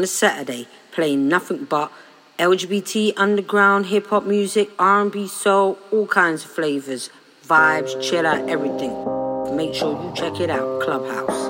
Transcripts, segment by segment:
a Saturday, playing nothing but LGBT underground hip hop music, R&B, soul, all kinds of flavors, vibes, chill out, everything. Make sure you check it out, Clubhouse.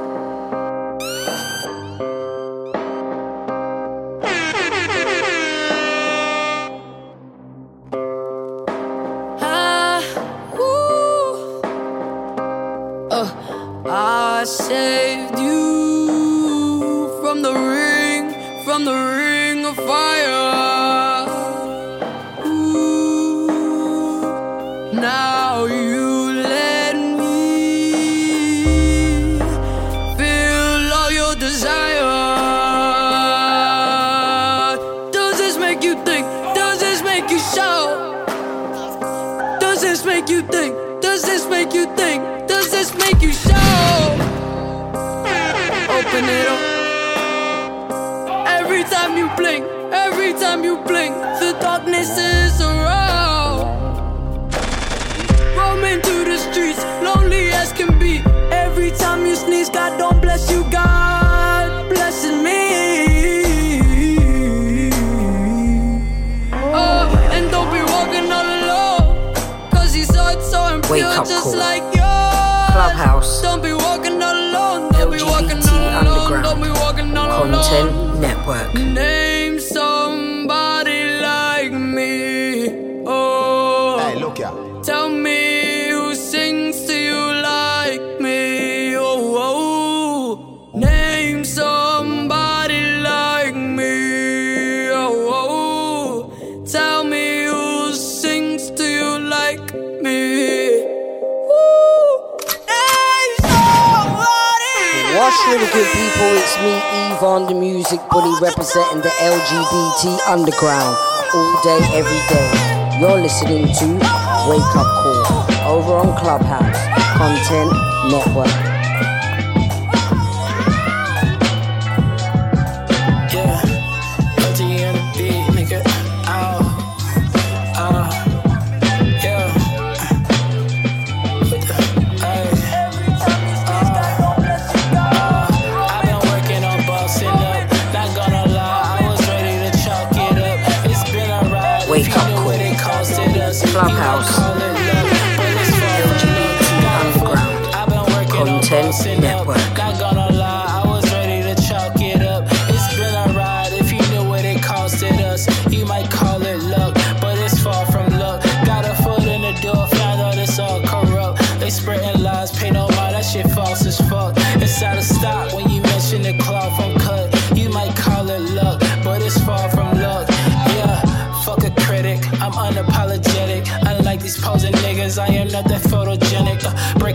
Really good, people? It's me, EvOn, the music bully, representing the LGBT underground all day, every day. You're listening to Wake Up Call over on Clubhouse Content Network.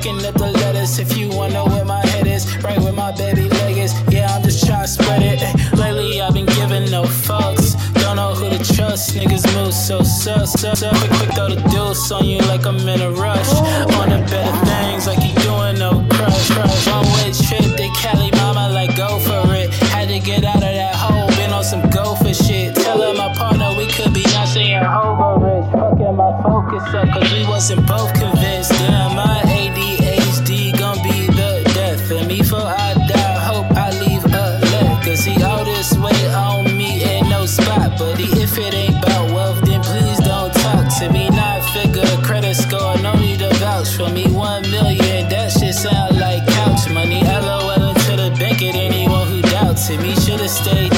Breaking up the letters if you wanna know where my head is, right where my baby leg is. Yeah, I'm just trying to spread it. Lately, I've been giving no fucks. Don't know who to trust, niggas move so sus. sus. Quick, quick, throw the deuce on you like I'm in a rush. On the better things like you doing no crush. crush. One way trip, they Cali mama like go for it. Had to get out of that hole, been on some gopher shit. Tell her my partner we could be not saying hobo rich. Fucking my focus up, cause we wasn't both convinced. For I die, hope I leave a legacy. All this weight on me ain't no spot, buddy. If it ain't about wealth, then please don't talk to me. Not figure credit score, no need to vouch for me. One million, that shit sound like couch money. LOL to the bank at anyone who doubts it. Me should've stayed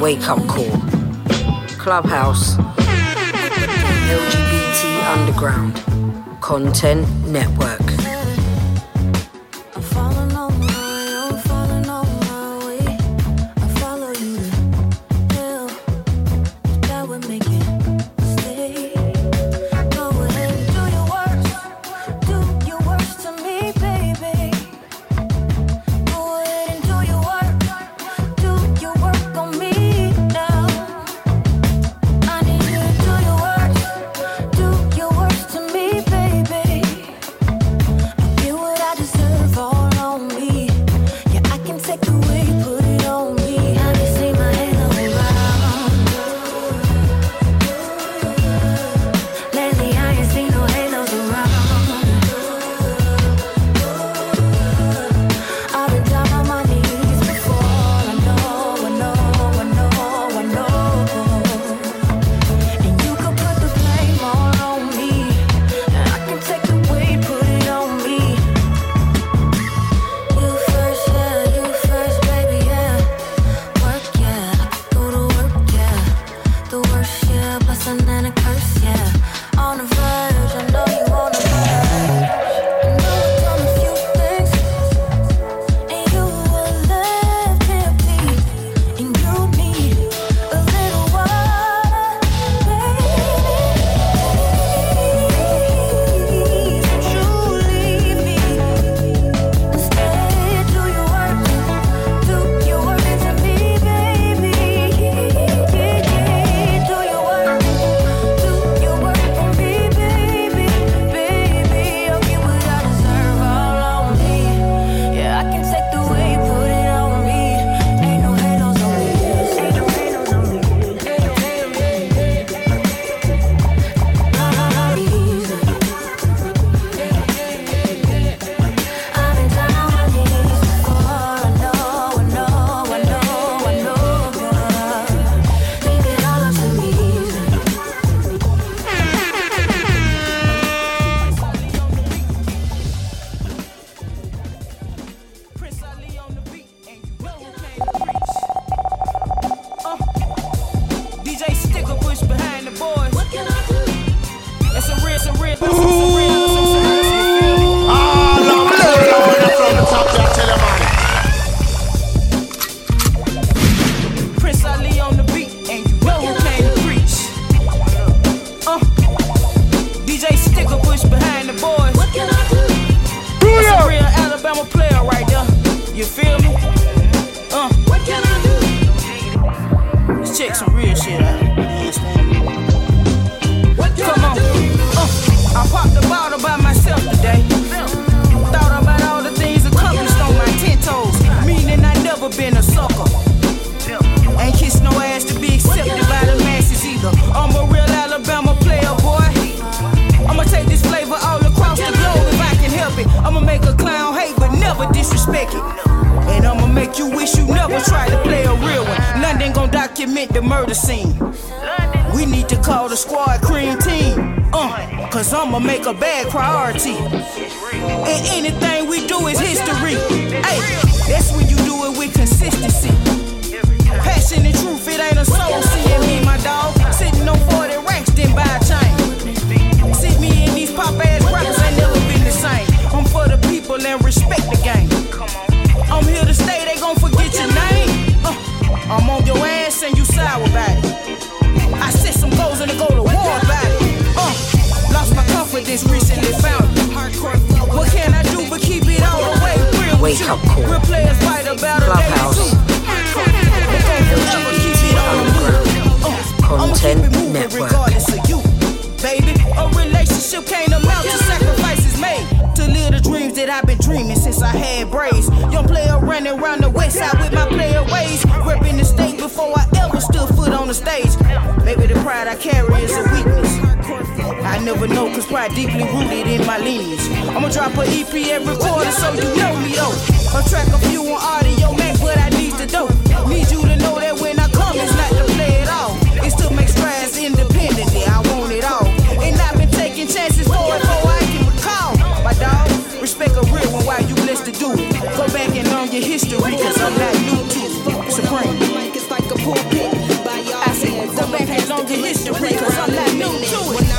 Wake Up Call. Clubhouse. LGBT Underground. Content Network. Behind the boys. What can I do? That's a real Alabama player right there. You feel me? Uh, what can I do? Let's check some real shit out. Come on. Uh, I popped the bottle by myself today. Thought about all the things accomplished on my ten toes. Meaning I never been a sucker. Ain't kiss no ass to it. And I'ma make you wish you never tried to play a real one. London gon' document the murder scene. We need to call the squad cream team. Uh, cause I'ma make a bad priority. And anything we do is history. Hey, that's when you do it with consistency. Passion and truth, it ain't a soul seeing me, my dog. Sitting on 40 racks, then buy confidence recently found. What can I do but keep it all the way real? Wake up call. Real players fight about Clubhouse. it. Uh, Content Network. Regardless of you, baby. A relationship can't amount to sacrifices made. To live the dreams that I've been dreaming since I had braids. Young player running around the west side with my player ways. Repping the state before I ever stood foot on the stage. Maybe the pride I carry is a weakness. I never know, cause pride deeply rooted in my lineage. I'ma drop a EP every quarter so you know me though. A track a few on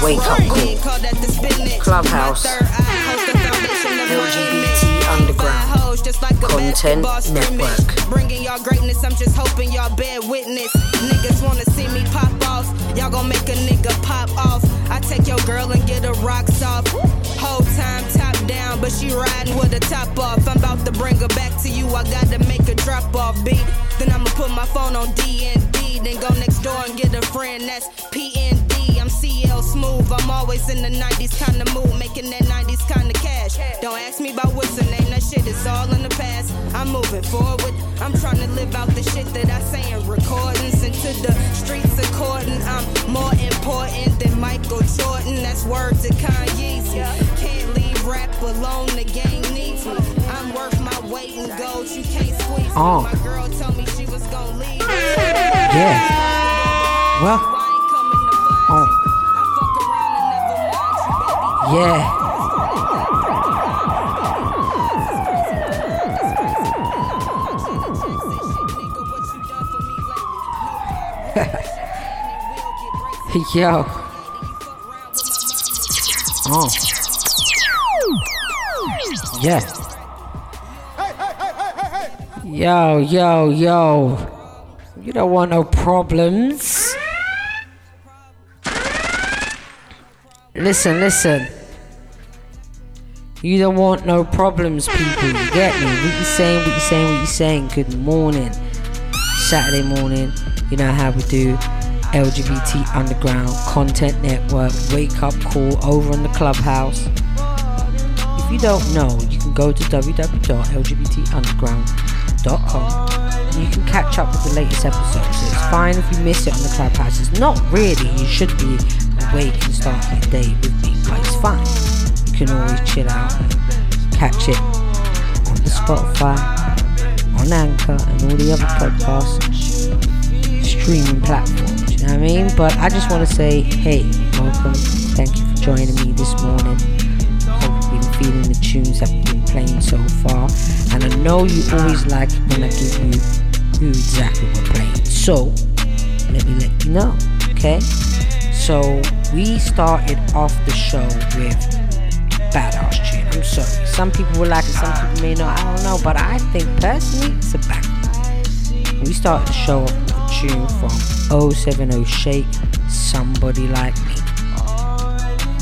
Wake up call. Clubhouse. LGBT Underground. Content Network. Bringing y'all greatness, I'm just hoping y'all bear witness. Niggas wanna see me pop off, y'all gon' make a nigga pop off. I take your girl and get her rocks off. Whole time top down, but she riding with the top off. I'm about to bring her back to you, I gotta make a drop off beat. Then I'ma put my phone on DND, then go next door and get a friend that's PND. I'm smooth, I'm always in the 90s kind of mood, making that 90s kind of cash. Don't ask me about what's the name, that shit is all in the past. I'm moving forward, I'm trying to live out the shit that I say in recordings. Into the streets according, I'm more important than Michael Jordan. That's word to Kanye's. Can't leave rap alone, the game needs me. I'm worth my weight in gold, you can't squeeze me. Oh. My girl told me she was gonna leave. Yeah. Well, I ain't coming to find oh, you. I fuck around and never mind you, baby. Yeah. Yo. Oh. Yeah. Yo, yo, yo. You don't want no problems. Listen, listen. You don't want no problems, people. You get me? What you saying? What you saying? What you saying? Good morning. Saturday morning. You know how we do. LGBT Underground Content Network Wake Up Call over on the Clubhouse. If you don't know, you can go to www.lgbtunderground.com and you can catch up with the latest episodes. It's fine if you miss it on the Clubhouse. It's not really. You should be awake and start your day with me, but it's fine. Can always chill out and catch it on the Spotify, on Anchor, and all the other podcast streaming platforms. You know what I mean? But I just want to say, hey, welcome. Thank you for joining me this morning. Hope you've been feeling the tunes that we've been playing so far. And I know you always like when I give you who exactly we're playing. So let me let you know, okay? So we started off the show with badass tune. I'm sorry. Some people will like it, some people may not. I don't know. But I think personally, it's a banger. We started the show off with a tune from 070 Shake, Somebody Like Me.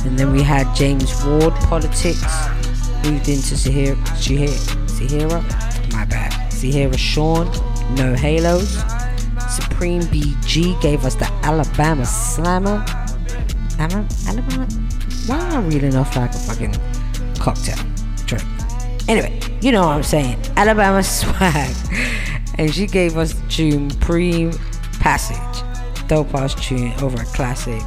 And then we had James Ward, Politics. Moved into Zahira, Zahira, my bad. Zahira Sean, No Halos. Supreme BG gave us the Alabama Slammer. Alabama? Alabama? Why am I reading off like a fucking cocktail drink? Anyway, you know what I'm saying. Alabama Swag. And she gave us the tune Preem Passage. Dope ass tune over a classic.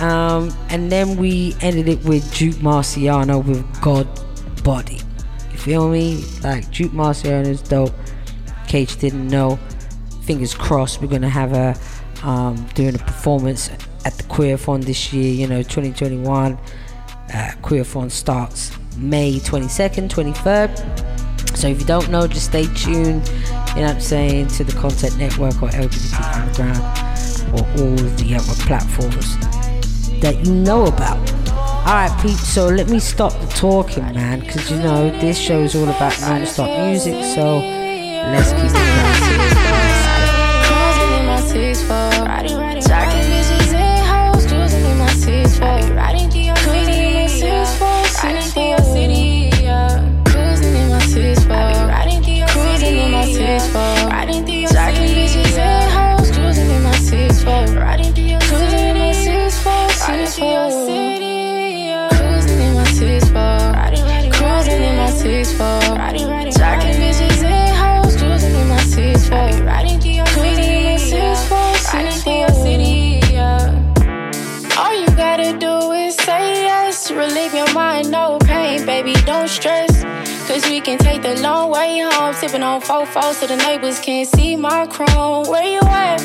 Um, and then we ended it with Duke Marciano with God Body. You feel me? Like Duke Marciano's dope. Cage didn't know. Fingers crossed, we're gonna have her um, doing a performance at the Queerthon this year. You know, 2021. Uh, Queerthon starts May 22nd, 23rd. So if you don't know, just stay tuned. You know what I'm saying to the Content Network or LGBT Underground or all of the other platforms that you know about. Alright, Pete, so let me stop the talking, man, because you know, this show is all about non stop music, so let's keep long way home. Sipping on fours so the neighbors can't see my chrome. Where you at?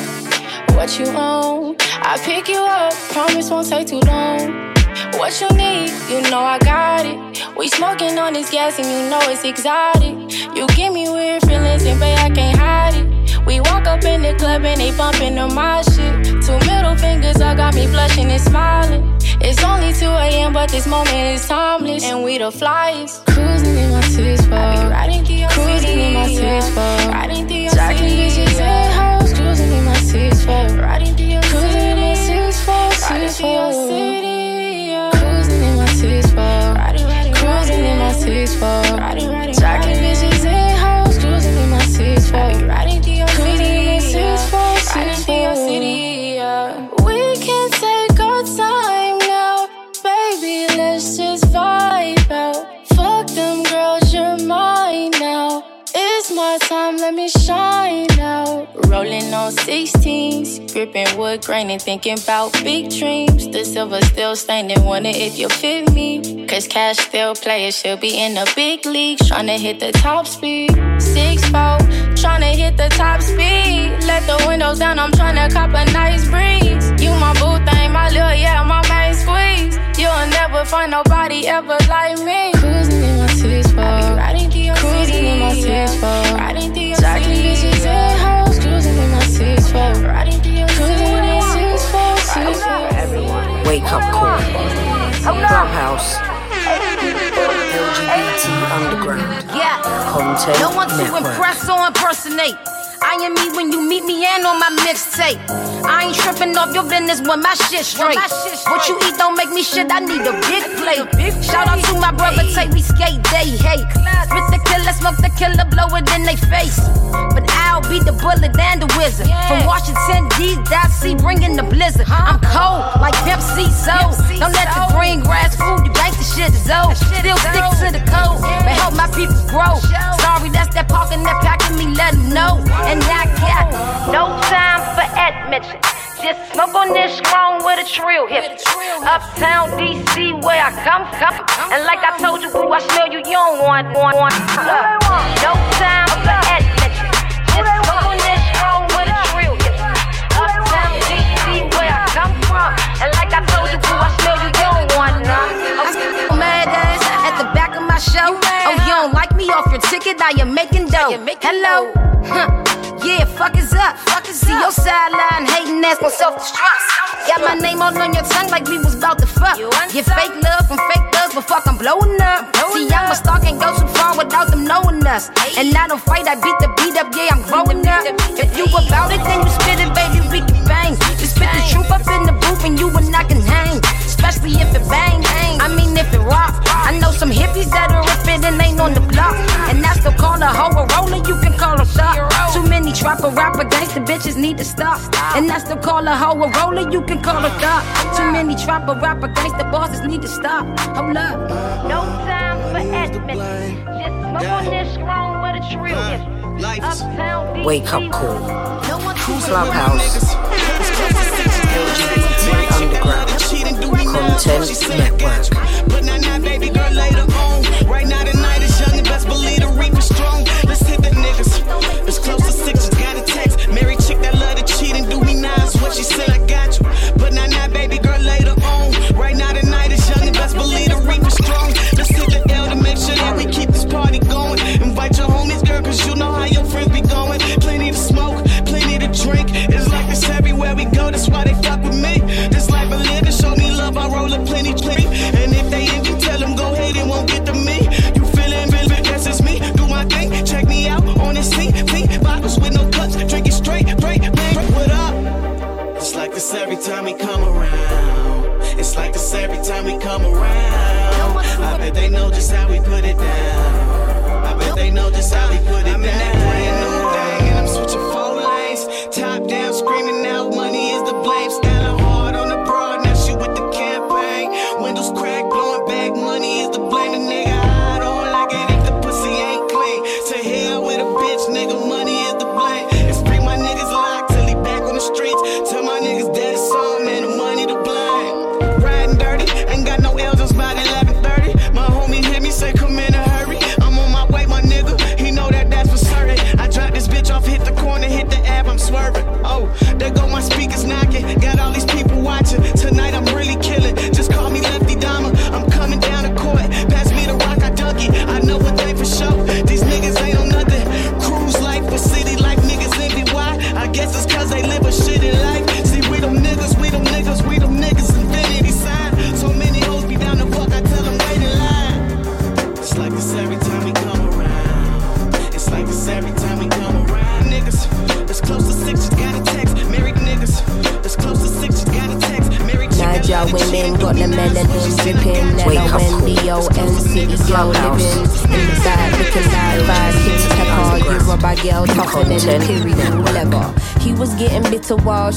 What you own? I pick you up, promise won't take too long. What you need, you know I got it. We smoking on this gas and you know it's exotic. You give me weird feelings and babe, I can't hide it. We walk up in the club and they bumping on my shit. Two middle fingers, I got me blushing and smiling. It's only 2 a.m., but this moment is timeless. And we the flyest. Cruising in my six four. Cruising in my six 16s, gripping wood grain and thinking about big dreams. The silver still staining, wonder if you fit me. Cause cash still players should be in the big leagues, trying to hit the top speed. Six four, trying to hit the top speed. Let the windows down, I'm trying to cop a nice breeze. You my boo thing, my little yeah, my main squeeze. You'll never find nobody ever like me. Cruising in my six four. Cruising in my six four. Jacking bitches and hoes. Cruising in my six four. Cruising in my six four. Six four. Wake up call. Clubhouse. LGBT Underground. Yeah. Content No one to impress or impersonate. I am me when you meet me and on my mixtape. I ain't tripping off your business when my shit straight. What you eat don't make me shit, I need a big plate. Shout out to my brother, take we skate day, hey. Spit the killer, smoke the killer, blow it in they face. But I'll be the bullet and the wizard. From Washington, D.C., bringing the blizzard. I'm cold, like Pepsi, so don't let the green grass fool you, Bank the shit is old. Still stick to the code, but help my people grow. Sorry, that's that parking that packing me, let 'em know. And I got no time for admission. Just smoke on this strong with a trill hip. Uptown DC where I come, come. And like I told you, boo, I smell you, you don't want, want, want. No time for Ass at the back of my show. Oh, you don't like me off your ticket, now you're making dough. Hello. Huh. Yeah, fuck is up. Fuck is See your sideline hating ass gon' self destruct. Got my name all on your tongue like we was about to fuck. You fake love from fake thugs, but fuck, I'm blowing up. See, I'm a star, can't go too far without them knowing us. And I don't fight, I beat the beat up, yeah, I'm growing up. If you about it, then you spit it, baby, we can bang. Just spit the truth up in the booth and you can hang. Especially if it bang, bang, I mean if it rock. I know some hippies that'll rip it and ain't on the block. And that's still call a hoe a roller, you can call a thought. Too many trapper rapper gangster bitches need to stop. And that's still call a hoe a roller, you can call a thought. Too many trapper rapper gangster bosses need to stop. Hold up. No time for estimates. Just smoke on this strong with a trillion. Uptown Wake up DC. call. No one Clubhouse. LGBT Underground. Content Network. But now, now, baby girl, later on. Right now, the night is young and best believe the reap is strong. Let's hit the niggas. It's close to six, just got a text. Married chick that love to cheat and do me nice. What she said, I got you. But now, now, baby girl, later on. Right now, the night is young and best believe the reap is strong. Let's hit the L to make sure that we keep this party going. Invite your homies, girl, cause you know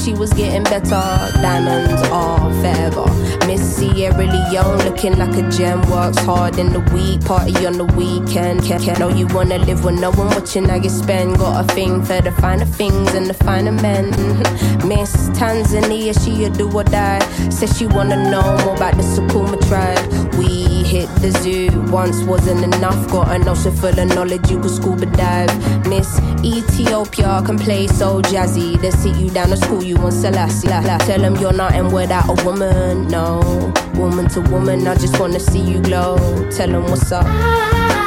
she was getting better. Diamonds are forever. Miss Sierra Leone looking like a gem. Works hard in the week, party on the weekend. Can, can know you wanna live with no one watching how you spend. Got a thing for the finer things and the finer men. Miss Tanzania, she a do or die. Says she wanna know more about the Sukuma tribe. We hit the zoo once wasn't enough. Got an ocean full of knowledge, you could scuba dive. Miss Ethiopia can play so jazzy. They sit you down to school, you want Selassie. La, la. Tell them you're nothing without a woman. No, woman to woman, I just wanna see you glow. Tell them what's up.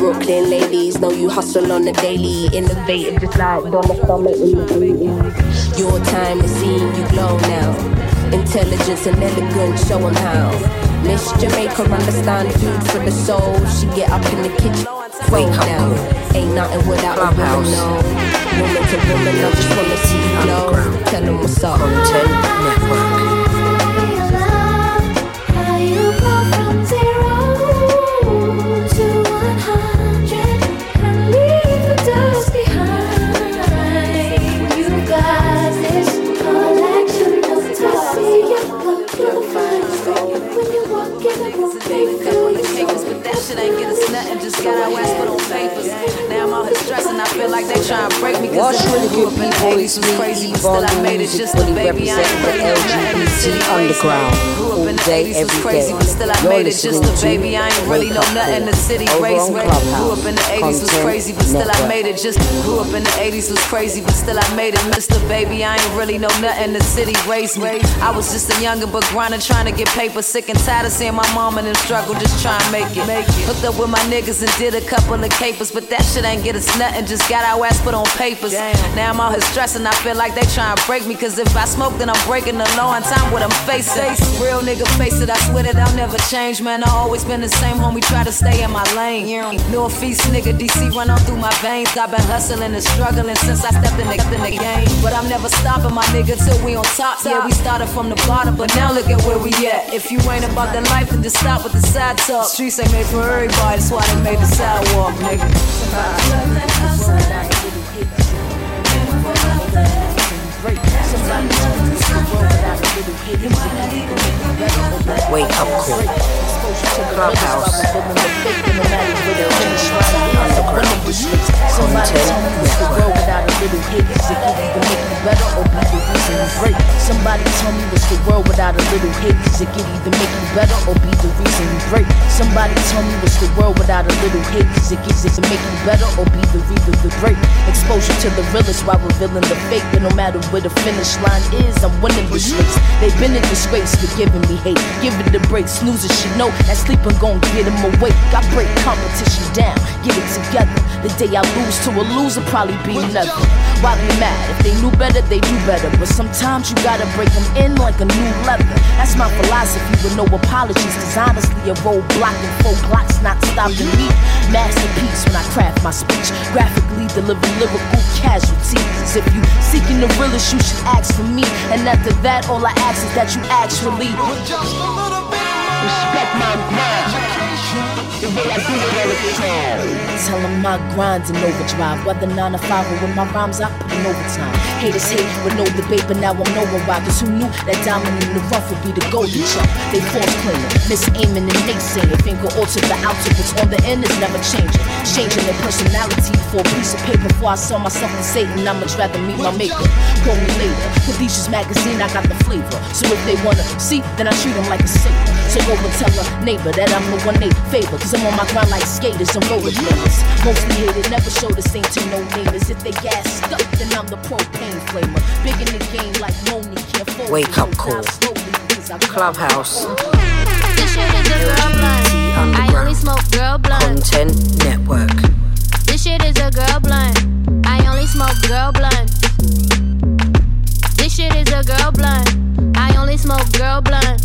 Brooklyn ladies know you hustle on the daily. Innovative, just like Donna Summer in the 80s. Your time to see you glow now. Intelligence and elegance, show 'em how. Miss Jamaica understand food for the soul. She get up in the kitchen, Wake up. Ain't nothing without a woman, no. Woman to woman, I just wanna see you glow. Tell 'em what's up. Content Network. Shit ain't get us nothing. Just got our ass put on papers. Now I'm out here stressing. I feel like they trying to break me. Cause What's if I really grew up in the people 80s is was crazy, but still I made it just a baby. I ain't really nothing. The LGBT city raised me. underground. In the day, 80s was crazy, day. but still I You're made it just a baby. I ain't really know nothing. The city raised me. Grew up in the 80s was crazy, but still I made it just. Grew up in the 80s was crazy, but still I made it. Mr. Baby, I ain't really know nothing. The city raised me. I was just a youngin' but grinding, trying to get paper. Sick and tired of seeing my mom in them struggle, just trying to make it. Hooked up with my niggas and did a couple of capers, but that shit ain't get us nothing. Just got our ass put on papers. Now I'm out here stressing. I feel like they trying to break me, cause if I smoke, then I'm breaking the law on time what I'm facing. Real nigga face it, I swear that I'll never change, man. I always been the same homie, try to stay in my lane. Northeast nigga, DC run on through my veins. I've been hustling and struggling since I stepped in the, in the game. But I'm never stopping my nigga till we on top. Yeah, we started from the bottom, but now look at where we at. If you ain't about the life, then just stop with the side talk. Streets ain't made for everybody, that's why they made the sidewalk, nigga. Wake up call. Clubhouse. Somebody tell me what's the world without a little hate? Does it get either make you better or be the reason you break? Somebody tell me what's the world without a little hate? Does it get does it make you better or be the reason the break? Exposure to the realest while revealing the fake. But no matter where the finish line is, I'm winning this race. They've been in disgrace for giving me hate. It a break. Snoozers should know that sleeping gon' get him awake. I break competition down, get it together. The day I lose to a loser probably be another. Why be mad? If they knew better, they do better. But sometimes you gotta break them in like a new leather. That's my philosophy with no apologies. Cause honestly, a roadblock and four blocks not stopping me. Masterpiece when I craft my speech. Graphically deliver lyrical casualties. If you seeking the realest, you should ask for me. And after that, all I ask is that you actually respect my mind. The way I do it all the time. Tell them my grind's in overdrive. Whether 9 to 5 or when my rhymes, I put in overtime. Haters hate with no debate, but now I'm knowing why. Cause who knew that diamond in the rough would be the golden chunk? They false claiming, misaiming and naysaying. Finger alter the outer, what's on the end is never changing. Changing their personality for a piece of paper. Before I sell myself to Satan, I'd much rather meet my maker. Call me later. Kadisha's magazine, I got the flavor. So if they wanna see, then I treat them like a savior. So go and tell a neighbor that I'm the one they favor. Cause I'm on my grind like skaters and rollerbladers. Mostly hated, never show the same to no neighbors. If they gas stuck, then I'm the propane flamer. Big in the game like Moni, can't fold Wake up don't call. die slowly, 'cause I Clubhouse. This shit is a girl blunt. I only smoke girl blunt. Content Network. This shit is a girl blunt. I only smoke girl blunt. This shit is a girl blunt. I only smoke girl blunt.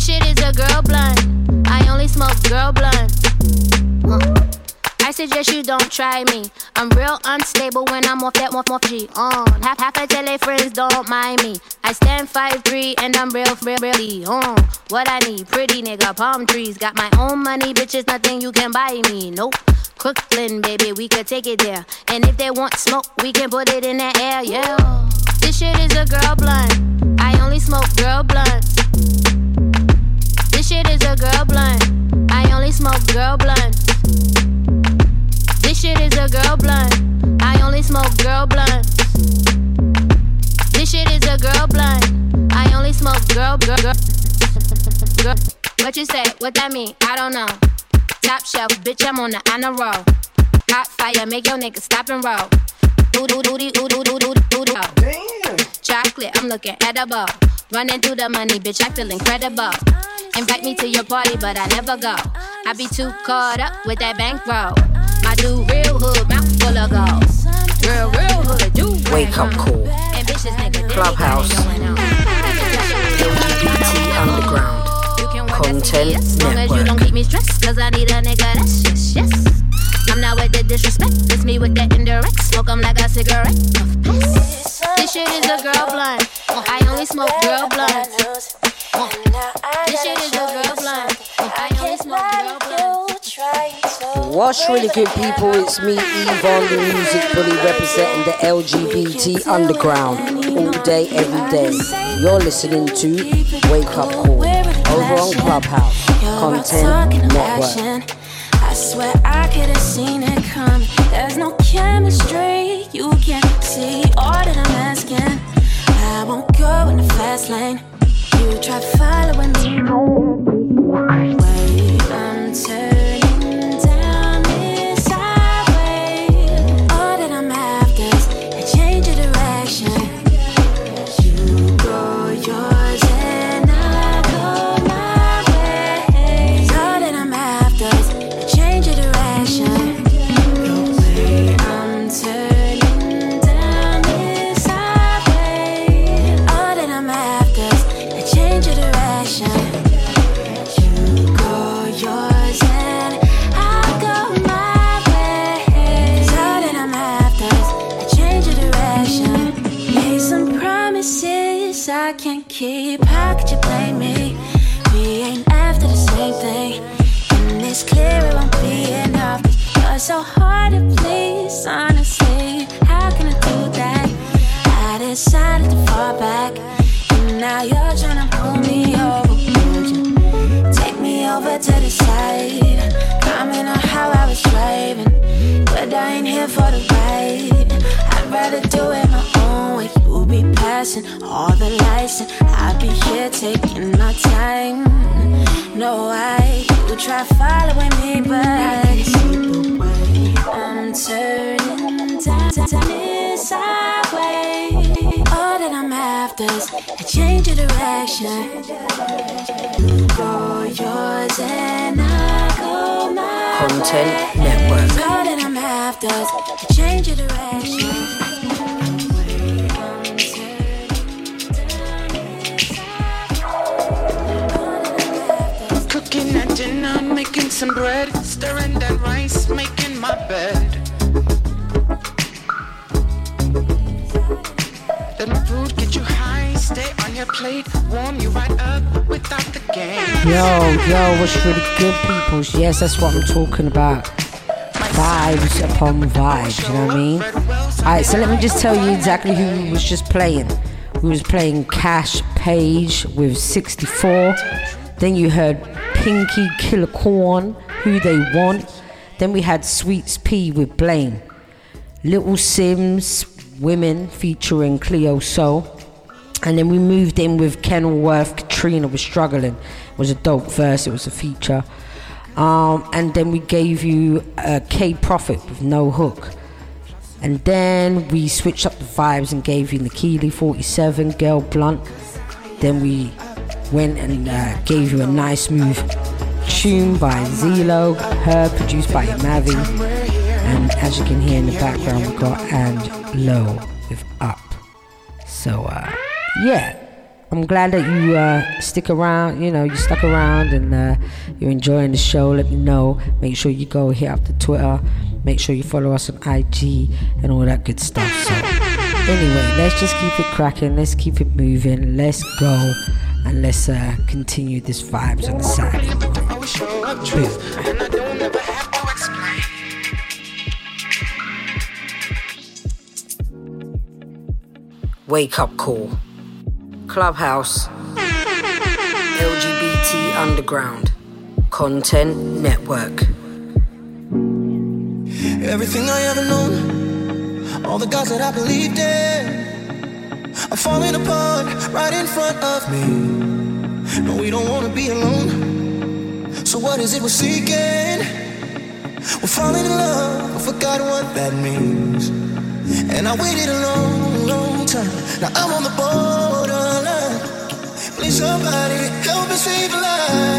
This shit is a girl blunt. I only smoke girl blunt. I suggest you don't try me. I'm real unstable when I'm off that off off G. On half half a tell friends don't mind me. I stand 5'3 and I'm real real really on. Uh, what I need, pretty nigga, palm trees. Got my own money, bitches, nothing you can buy me. Nope. Crooklyn, baby, we could take it there. And if they want smoke, we can put it in the air, yeah. This shit is a girl blunt. I only smoke girl blunts. Is a girl blunt. I only smoke girl blunts. This shit is a girl blunt. I only smoke girl girl girl. girl. What you say? What that mean? I don't know. Top shelf, bitch, I'm on the honor roll. Hot fire, make your nigga stop and roll. Ooh doo doo doo doo doo doo doo doo. Damn. Chocolate, I'm looking edible. Running through the money, bitch, I feel incredible. Invite me to your party, but I never go. I be too caught up with that bankroll. My dude, real hood, mouth full of gold. Real, real hood, do Wake up call. Ambitious nigga, Clubhouse. LGBT Underground. Content As long as you Network. don't keep me stressed, cause I need a nigga that's yes, yes. I'm not with the disrespect, it's me with the indirect. Smoke 'em like a cigarette. This shit is a girl blunt. I only smoke girl blunts. This shit is a girl blunt. I only smoke girl blunts. What's really good, people? It's me, EvOn, the music bully, representing the LGBT underground all day, every day. You're listening to Wake Up Call over on Clubhouse. Content Network. Swear I could have seen it coming. There's no chemistry. You can't see all that I'm asking. I won't go in the fast lane. You try following me. Wait, passing all the lights, and I'll be here taking my time. No, I you try following me, but I see the way I'm turning down this highway. All that I'm after is a change of direction. You go yours and I go my Content way. Network. All that I'm after is a change of direction. Cooking at dinner, making some bread, stirring that rice, making my bed. Let my food get you high, stay on your plate, warm you right up without the game. Yo, yo, what's really good, peoples? Yes, that's what I'm talking about. Vibes upon vibes, you know what I mean? Alright, so let me just tell you exactly who was just playing. We was playing Cash Page with 64. Then you heard Pinky Killer Corn, Who They Want. Then we had Sweets P with Blame. Little Simz, Women featuring Cleo Sol. And then we moved in with Kenilworth, Katrina was struggling. It was a dope verse, it was a feature. Um, and then we gave you uh, K Prophet with No Hook. And then we switched up the vibes and gave you Nikili 47, Girl Blunt. Then we went and uh, gave you a nice smooth tune by Zelo, her produced by Mavi. And as you can hear in the background, we got And Low with Up. So, uh, yeah, I'm glad that you uh, stick around. You know, you stuck around and uh, you're enjoying the show. Let me know. Make sure you go hit up the Twitter. Make sure you follow us on IG and all that good stuff. So, anyway, let's just keep it cracking. Let's keep it moving. Let's go and let's uh, continue this vibes on the side. Always show up truth, and I don't ever have to explain. Wake up call. Clubhouse. LGBT Underground. Content Network. Everything I ever known, all the gods that I believed in, are falling apart right in front of me. No, we don't wanna be alone. So what is it we're seeking? We're falling in love, I forgot what that means. And I waited a long, long time. Now I'm on the borderline. Please somebody help me save a life.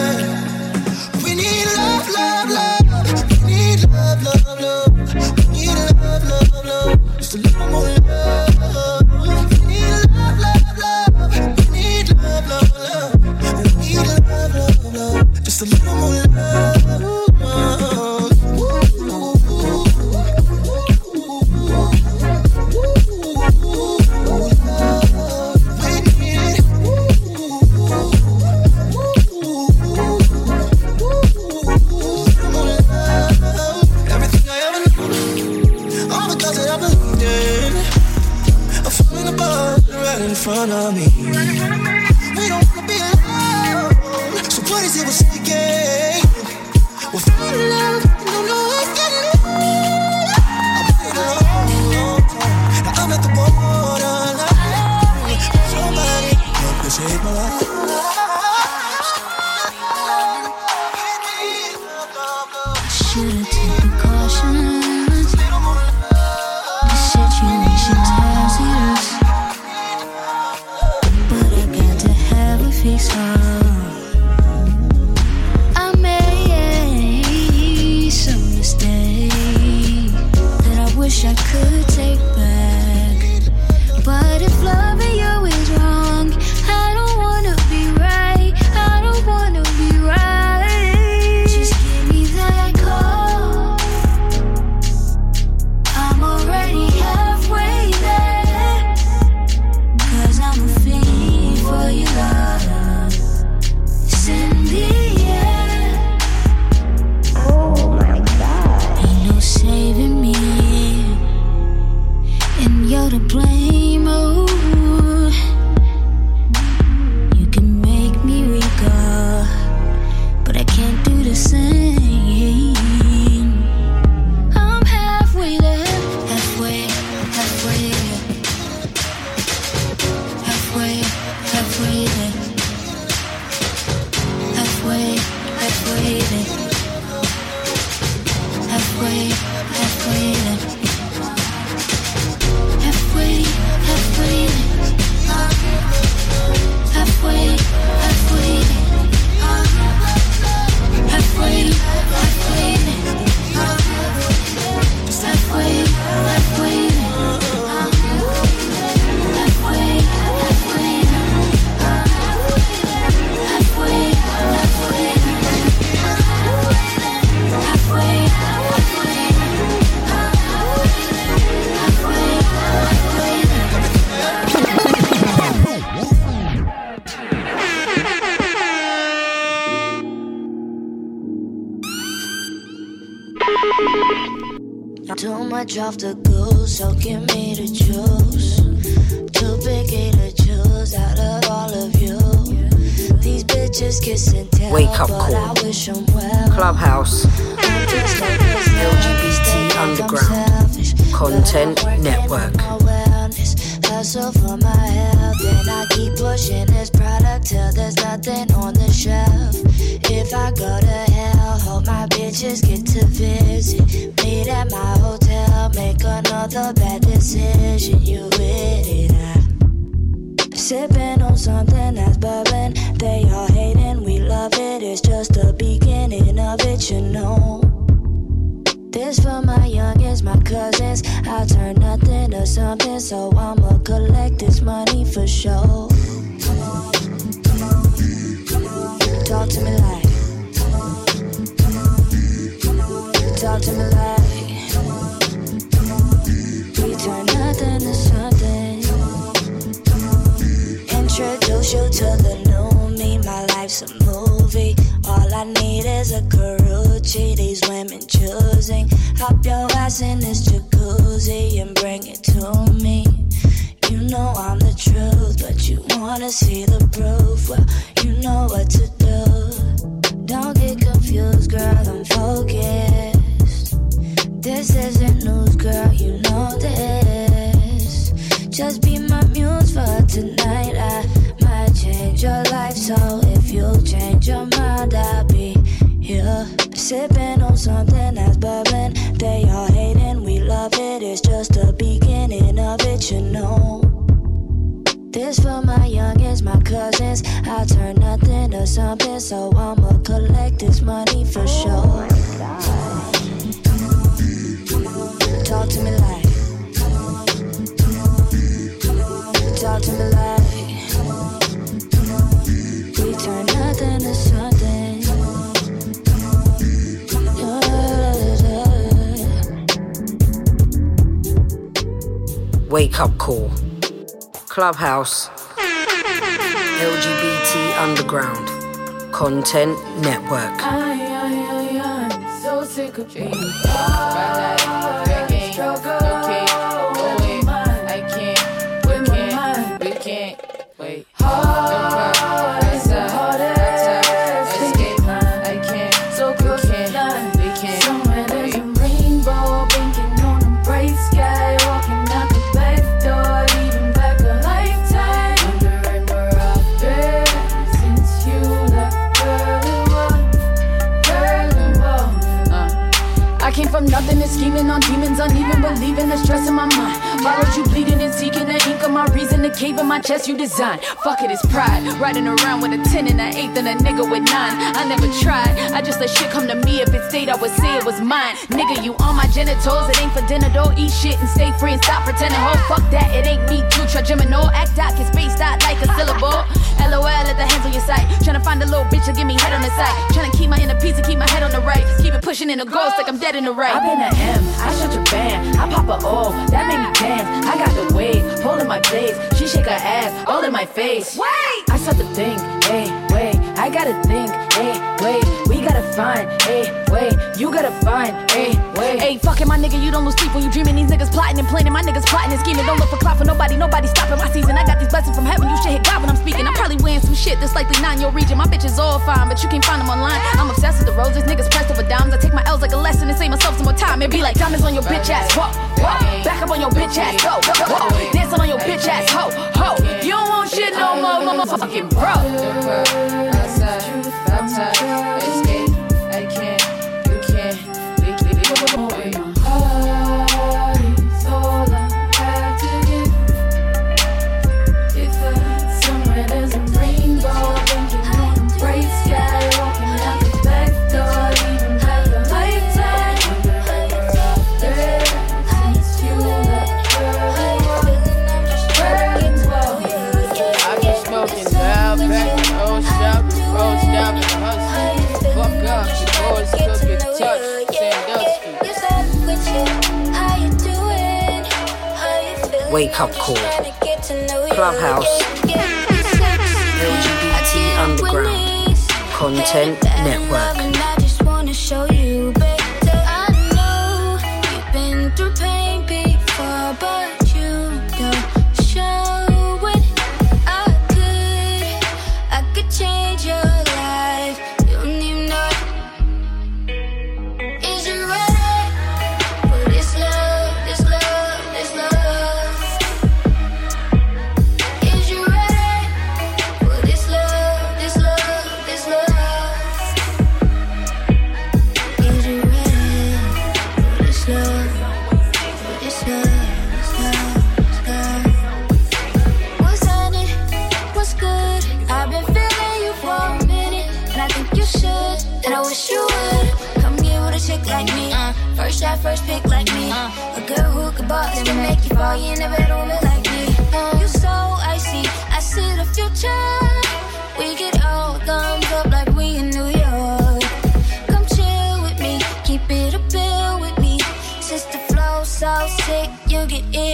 Another bad decision. You it? I Sipping on something that's bubbling. They all hating, we love it. It's just the beginning of it, you know. This for my youngest, my cousins. I'll turn nothing to something, so I'ma collect this money for sure. Talk to me like. Talk to me like. You to the new me. My life's a movie. All I need is a Karuchi. These women choosing. Hop your ass in this jacuzzi and bring it to me. You know I'm the truth, but you wanna see the proof. Well, you know what to do. Don't get confused, girl. I'm focused. This isn't news, girl. You know this. Just be my muse for tonight. I change your life, so if you change your mind, I'll be here. Sipping on something that's bubbling. They all hate hating, we love it. It's just the beginning of it, you know. This for my youngest, my cousins. I'll turn nothing to something, so I'ma collect this money for sure. Talk to me like. Talk to me like. Wake up call. Clubhouse. LGBT Underground. Content Network. I, I, I, Followed you bleeding and seeking the ink of my reason, the cave in my chest you designed. Fuck it, it's pride. Riding around with a 10 and an 8 and a nigga with 9. I never tried, I just let shit come to me. If it stayed, I would say it was mine. Nigga, you on my genitals, it ain't for dinner, though. Eat shit and stay free and stop pretending. Ho, fuck that, it ain't me. True trigeminal, act out, get spaced out like a syllable. LOL at the hands on your side. Tryna find a little bitch to give me head on the side. Tryna keep my inner peace and keep my head on the right. Keep it pushing in the ghost like I'm dead in the right. I've been a M, I shut your band. I pop a O, that made me dance. I got the wave, holding my place. She shake her ass, all in my face. Wait! I start to think, hey, wait. I gotta think, hey, wait. We gotta find, eh, hey, wait. You gotta find, eh, hey, wait. Hey, fucking my nigga, you don't lose sleep when you dreaming. These niggas plotting and planning. My niggas plotting and scheming. Don't look for clout for nobody, nobody stopping my season. I got these blessings from heaven. You should hit God when I'm speaking. I'm probably wearing some shit that's likely not in your region. My bitch is all fine, but you can't find them online. I'm obsessed with the roses. Niggas pressed over dimes. I take my L's like a lesson and say myself some more time. It be like diamonds on your bitch ass. Whoa, whoa. Back up on your bitch ass. Go, go, go. Dancing on your bitch ass. Ho, ho. You don't want shit no more, motherfucking bro. Outside, outside, sick, you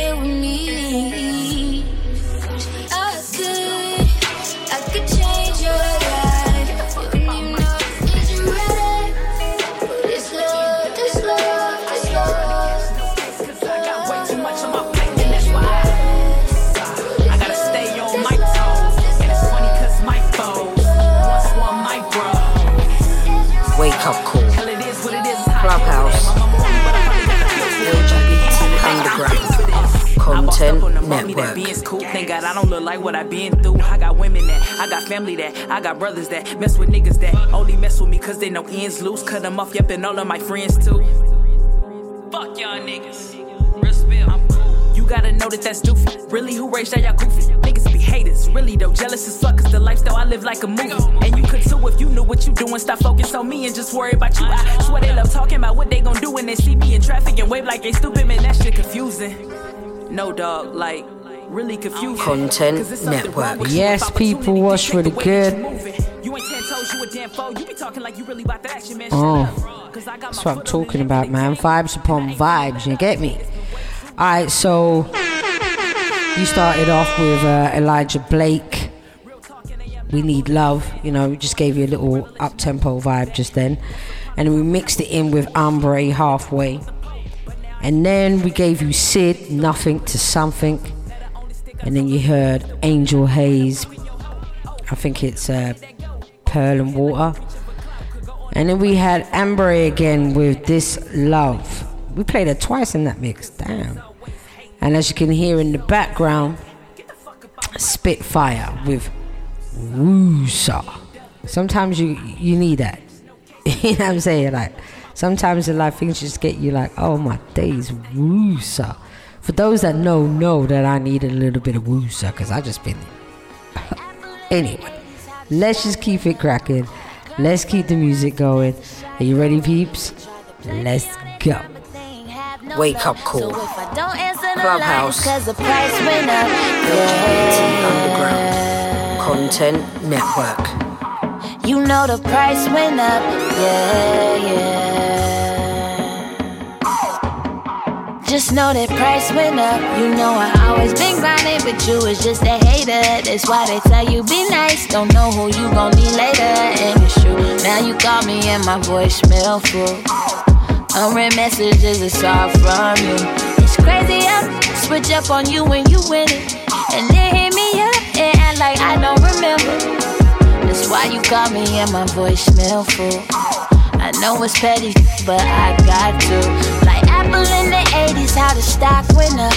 that being being's cool. Thank God I don't look like what I've been through. I got women that, I got family that, I got brothers that mess with niggas that only mess with me cause they know ends loose. Cut them off, yep, and all of my friends too. Fuck y'all niggas. Real spill. I'm cool. You gotta know that that's doofy. Really, who raised that y'all goofy? Niggas be haters. Really, though, jealous as fuck, cause the lifestyle I live like a movie. And you could too if you knew what you doing. Stop focus on me and just worry about you. I swear they love talking about what they gon' do when they see me in traffic and wave like they stupid. Man, that shit confusing. No, dog, like, really confusing. Content Cause it's something Network. wrong with you. Yes, people, what's dictate really the good? moving. You ain't ten toes, you a damn foe. You be talking like you really about the action, man. Oh, that's what I'm talking about, man. Vibes upon vibes, you get me? Alright, so you started off with uh, Elijah Blake. We need love, you know, we just gave you a little up tempo vibe just then. And we mixed it in with Ambre halfway. And then we gave you Syd, Nothing to Something. And then you heard Angel Haze. I think it's uh, Pearl and Water. And then we had Amber again with This Love. We played it twice in that mix. Damn. And as you can hear in the background, Spitfire with Woosa. Sometimes you you need that. you know what I'm saying? Like Sometimes in life, things just get you like, oh my days, woosa. For those that know, know that I need a little bit of woosa because I just been. anyway, let's just keep it cracking. Let's keep the music going. Are you ready, peeps? Let's go. Wake up call. Clubhouse. Cause the price went up. Underground. Content Network. You know the price went up. Yeah, yeah. Just know that price went up. You know I always been grinding, but you was just a hater. That's why they tell you be nice. Don't know who you gon' be later. And it's true. Now you call me and my voicemail full. Unread messages it's all from you. It's crazy I switch up on you when you win it, and then hit me up and act like I don't remember. That's why you call me and my voicemail full. I know it's petty, but I got to. Apple in the 80s, how the stock went up.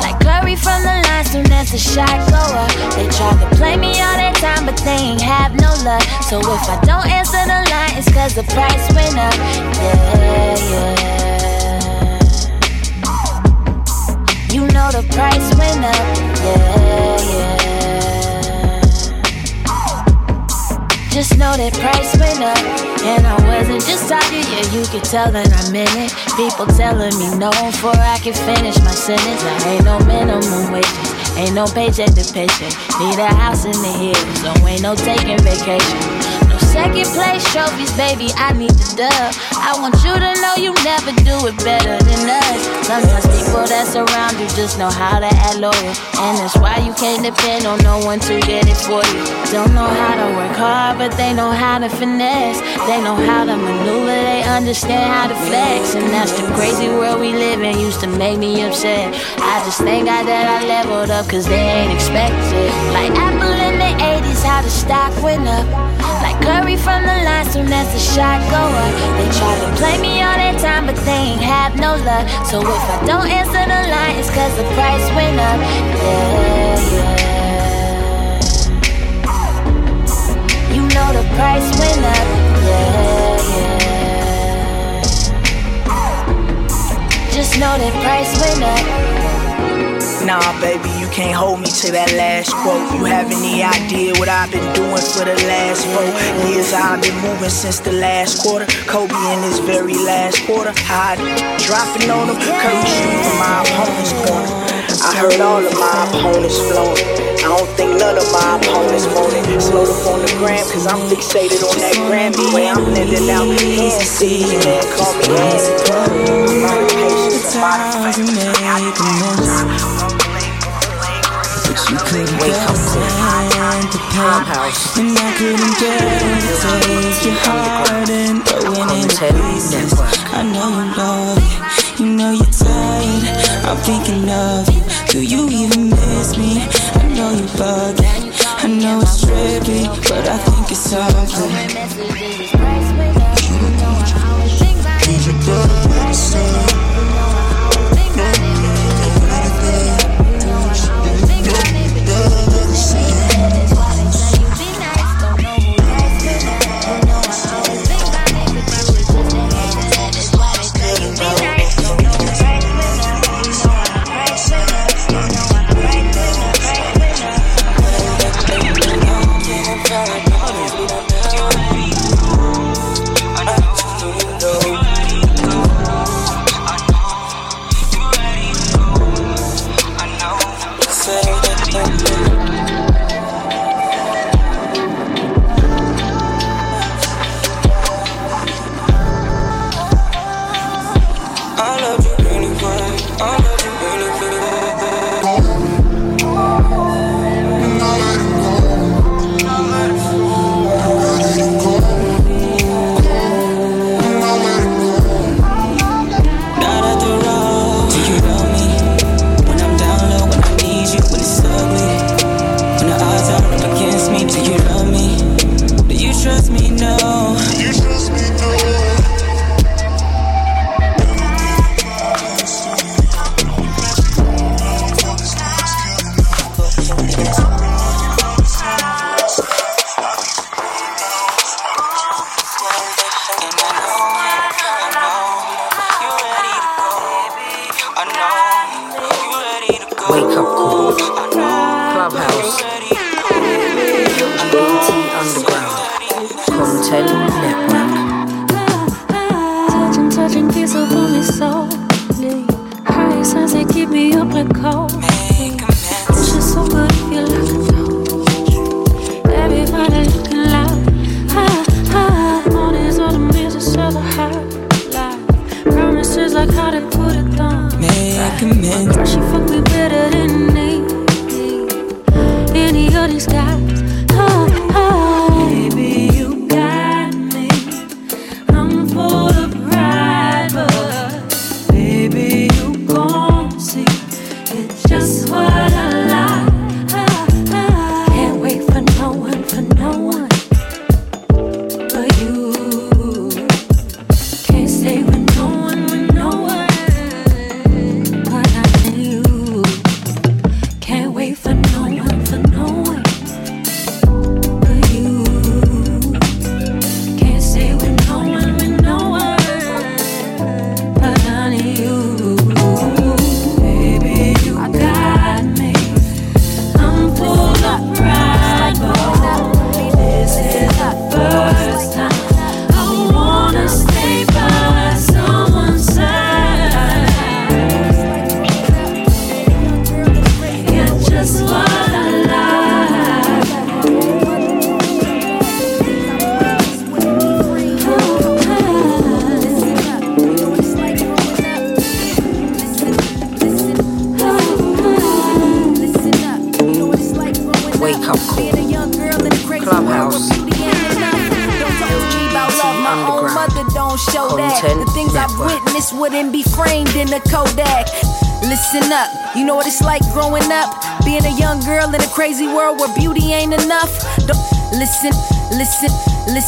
Like Curry from the line, soon as the shot go up. They try to play me all that time, but they ain't have no luck. So if I don't answer the line, it's cause the price went up. Yeah, yeah. You know the price went up. Yeah, Just know that price went up. And I wasn't just talking, yeah, you could tell that I'm in it. People telling me no before I can finish my sentence. I ain't no minimum wages, ain't no paycheck to paycheck. Need a house in the hills, so ain't no taking vacation. Second place trophies, baby, I need the dub. I want you to know you never do it better than us. Sometimes people that surround you just know how to act loyal. And that's why you can't depend on no one to get it for you. Don't know how to work hard, but they know how to finesse. They know how to maneuver, they understand how to flex. And that's the crazy world we live in, used to make me upset. I just thank God that I leveled up, cause they ain't expected. Like Apple in the 80s, how the stock went up. Like Curry from the line, soon as the shot go up. They try to play me all that time, but they ain't have no luck. So if I don't answer the line, it's cause the price went up. Yeah, yeah. You know the price went up. Yeah, yeah. Just know that price went up. Nah, baby, you can't hold me to that last quote. You have any idea what I've been doing for the last four years? I've been moving since the last quarter. Kobe in his very last quarter. Hot, dropping on him, curry shoot from my opponent's corner. I heard all of my opponents flowing. I don't think none of my opponents want. Slowed up on the gram, cause I'm fixated on that gram. The way I'm living out. Can't see, man, call me handsy. I'm not impatient, But you couldn't get stand the pain And I couldn't get take your heart and throw it in the pieces I know you love it, you know you're tired I'm thinking of you, do you even miss me? I know you bug it, I know it's tricky But I think it's something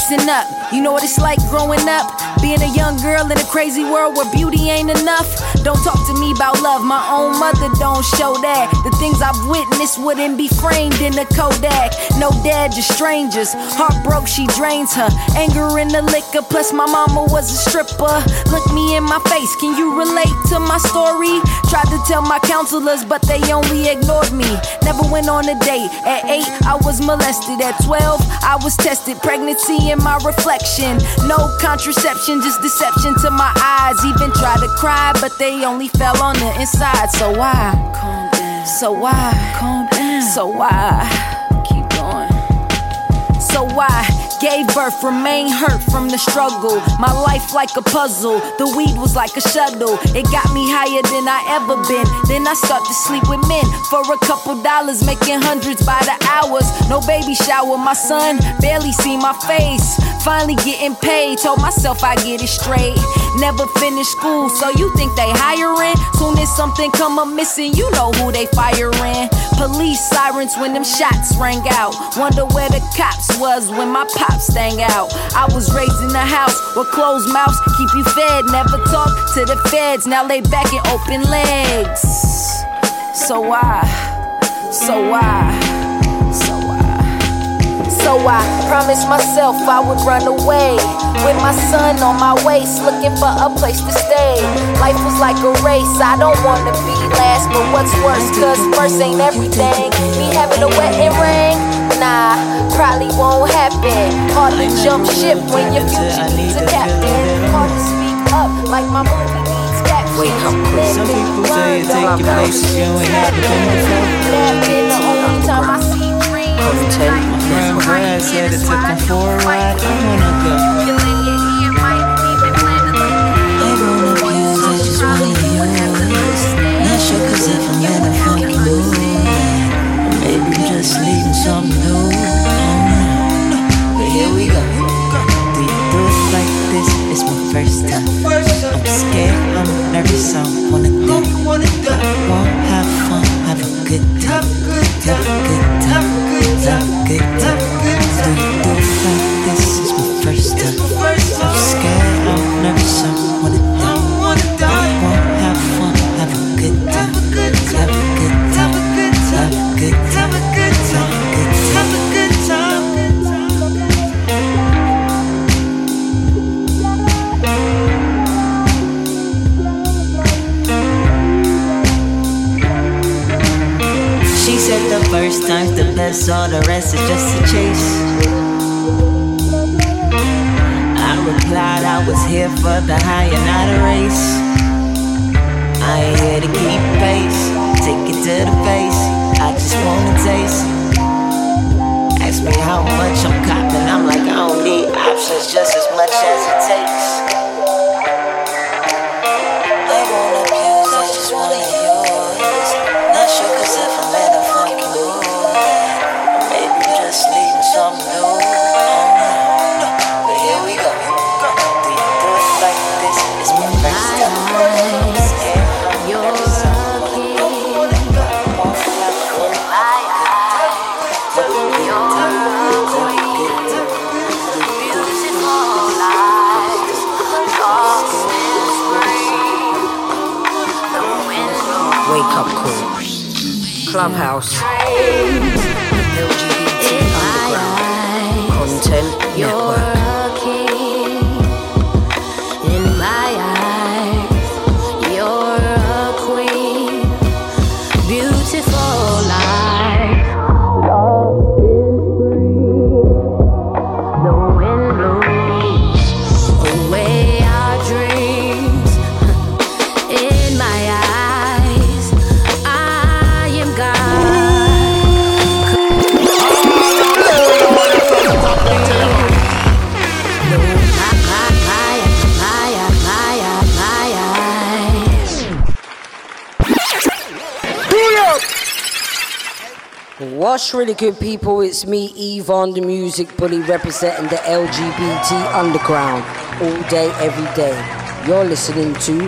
listen up. You know what it's like growing up, being a young girl in a crazy world where beauty ain't enough. Don't talk to me about love, my own mother don't show that. The things I've witnessed wouldn't be framed in a Kodak. No dad, just strangers. Heart broke, she drains her. Anger in the liquor, plus my mama was a stripper. Look me in my face, can you relate to my story? Tried to tell my counselors, but they only ignored me. Never went on a date. At 8, I was molested. At 12, I was tested. Pregnancy in my reflection. No contraception, just deception to my eyes. Even tried to cry, but they only fell on the inside. So why? Calm down. So why? Calm down. So why? Keep going. So why? Gave birth, remain hurt from the struggle. My life like a puzzle. The weed was like a shuttle. It got me higher than I ever been. Then I start to sleep with men for a couple dollars, making hundreds by the hours. No baby shower, my son barely see my face. Finally getting paid. Told myself I get it straight. Never finished school, so you think they hiring? Soon as something come up missing, you know who they firing. Police sirens when them shots rang out. Wonder where the cops was when my pops sang out. I was raised in a house where closed mouths keep you fed. Never talk to the feds, now lay back and open legs. So why? So why? So I promised myself I would run away with my son on my waist, looking for a place to stay. Life was like a race, I don't wanna be last, but what's worse, cause first ain't everything. Me having a wedding ring, nah, probably won't happen. Hard to jump ship when your future needs a captain. Hard to speak up like my movie needs caption. Wake up Some people say you take your place if you ain't I'm nervous, I here for the high and not a race. I ain't here to keep pace. take it to the face. I just wanna taste. Ask me how much I'm copping. I'm like, I don't need options just as much as Wake up call. Clubhouse. LGBT Underground. Content Network. What's really good, people? It's me, EvOn, the music bully, representing the LGBT underground all day, every day. You're listening to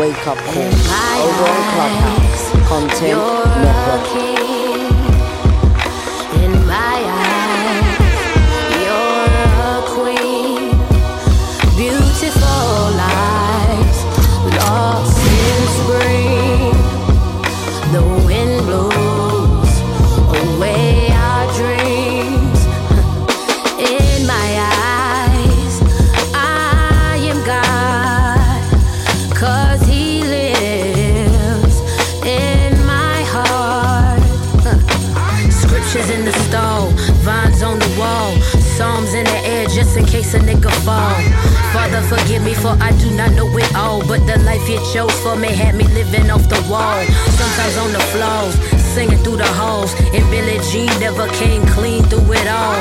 Wake Up Call over on Clubhouse Content Network. For I do not know it all, but the life you chose for me had me living off the wall. Sometimes on the floors, singing through the halls, and Billie Jean never came clean through it all.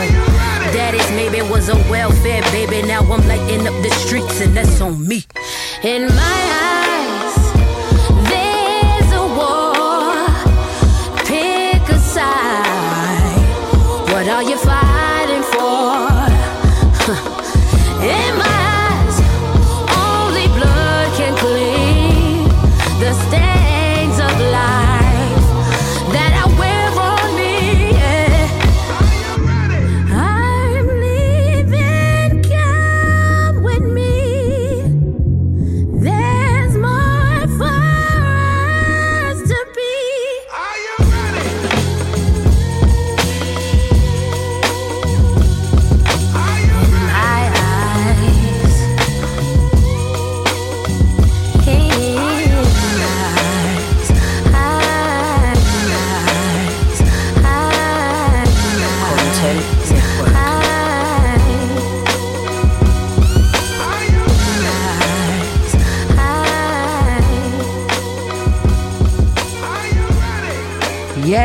Daddy's maybe was a welfare baby, now I'm lighting up the streets, and that's on me. In my eyes,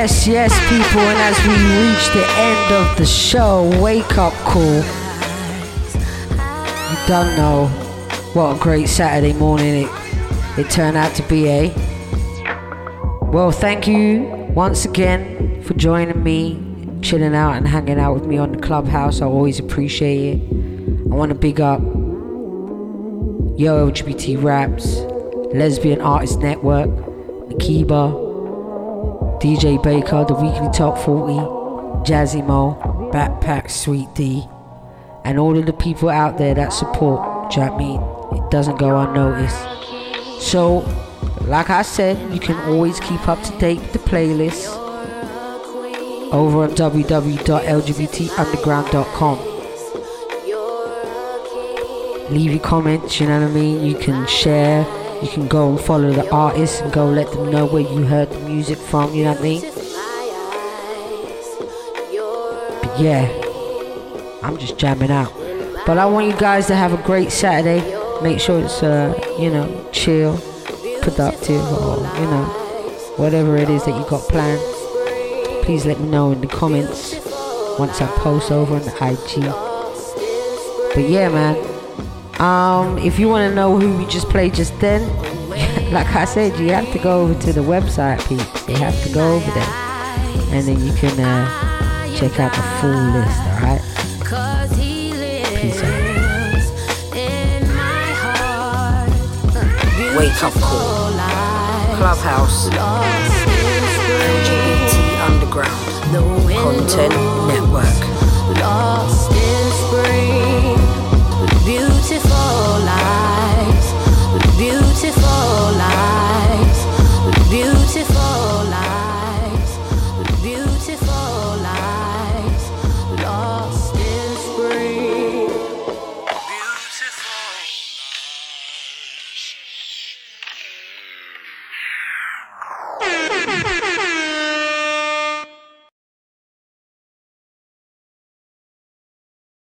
Yes, yes, people, and as we reach the end of the show, wake up call. You don't know what a great Saturday morning it, it turned out to be, eh? Well, thank you once again for joining me, chilling out and hanging out with me on the clubhouse. I always appreciate it. I want to big up Yo LGBT Raps, Lesbian Artist Network, Nakiba, DJ Baker, the Weekly Top 40, Jazzy Mo, Backpack Sweet D, and all of the people out there that support. Do you know I mean? It doesn't go unnoticed. So, like I said, you can always keep up to date with the playlist over on www.lgbtunderground.com. Leave your comments, you know what I mean? You can share, you can go and follow the artists and go let them know where you heard the music from, you know what I mean? But yeah, I'm just jamming out. But I want you guys to have a great Saturday. Make sure it's, uh, you know, chill, productive, or, you know, whatever it is that you got planned, please let me know in the comments once I post over on the IG. But yeah, man. Um, if you want to know who we just played just then, like I said, you have to go over to the website, peeps. You have to go over there, and then you can uh, check out the full list. All right. Peace out. Wake up call. Clubhouse. LGBT Underground. Content Network.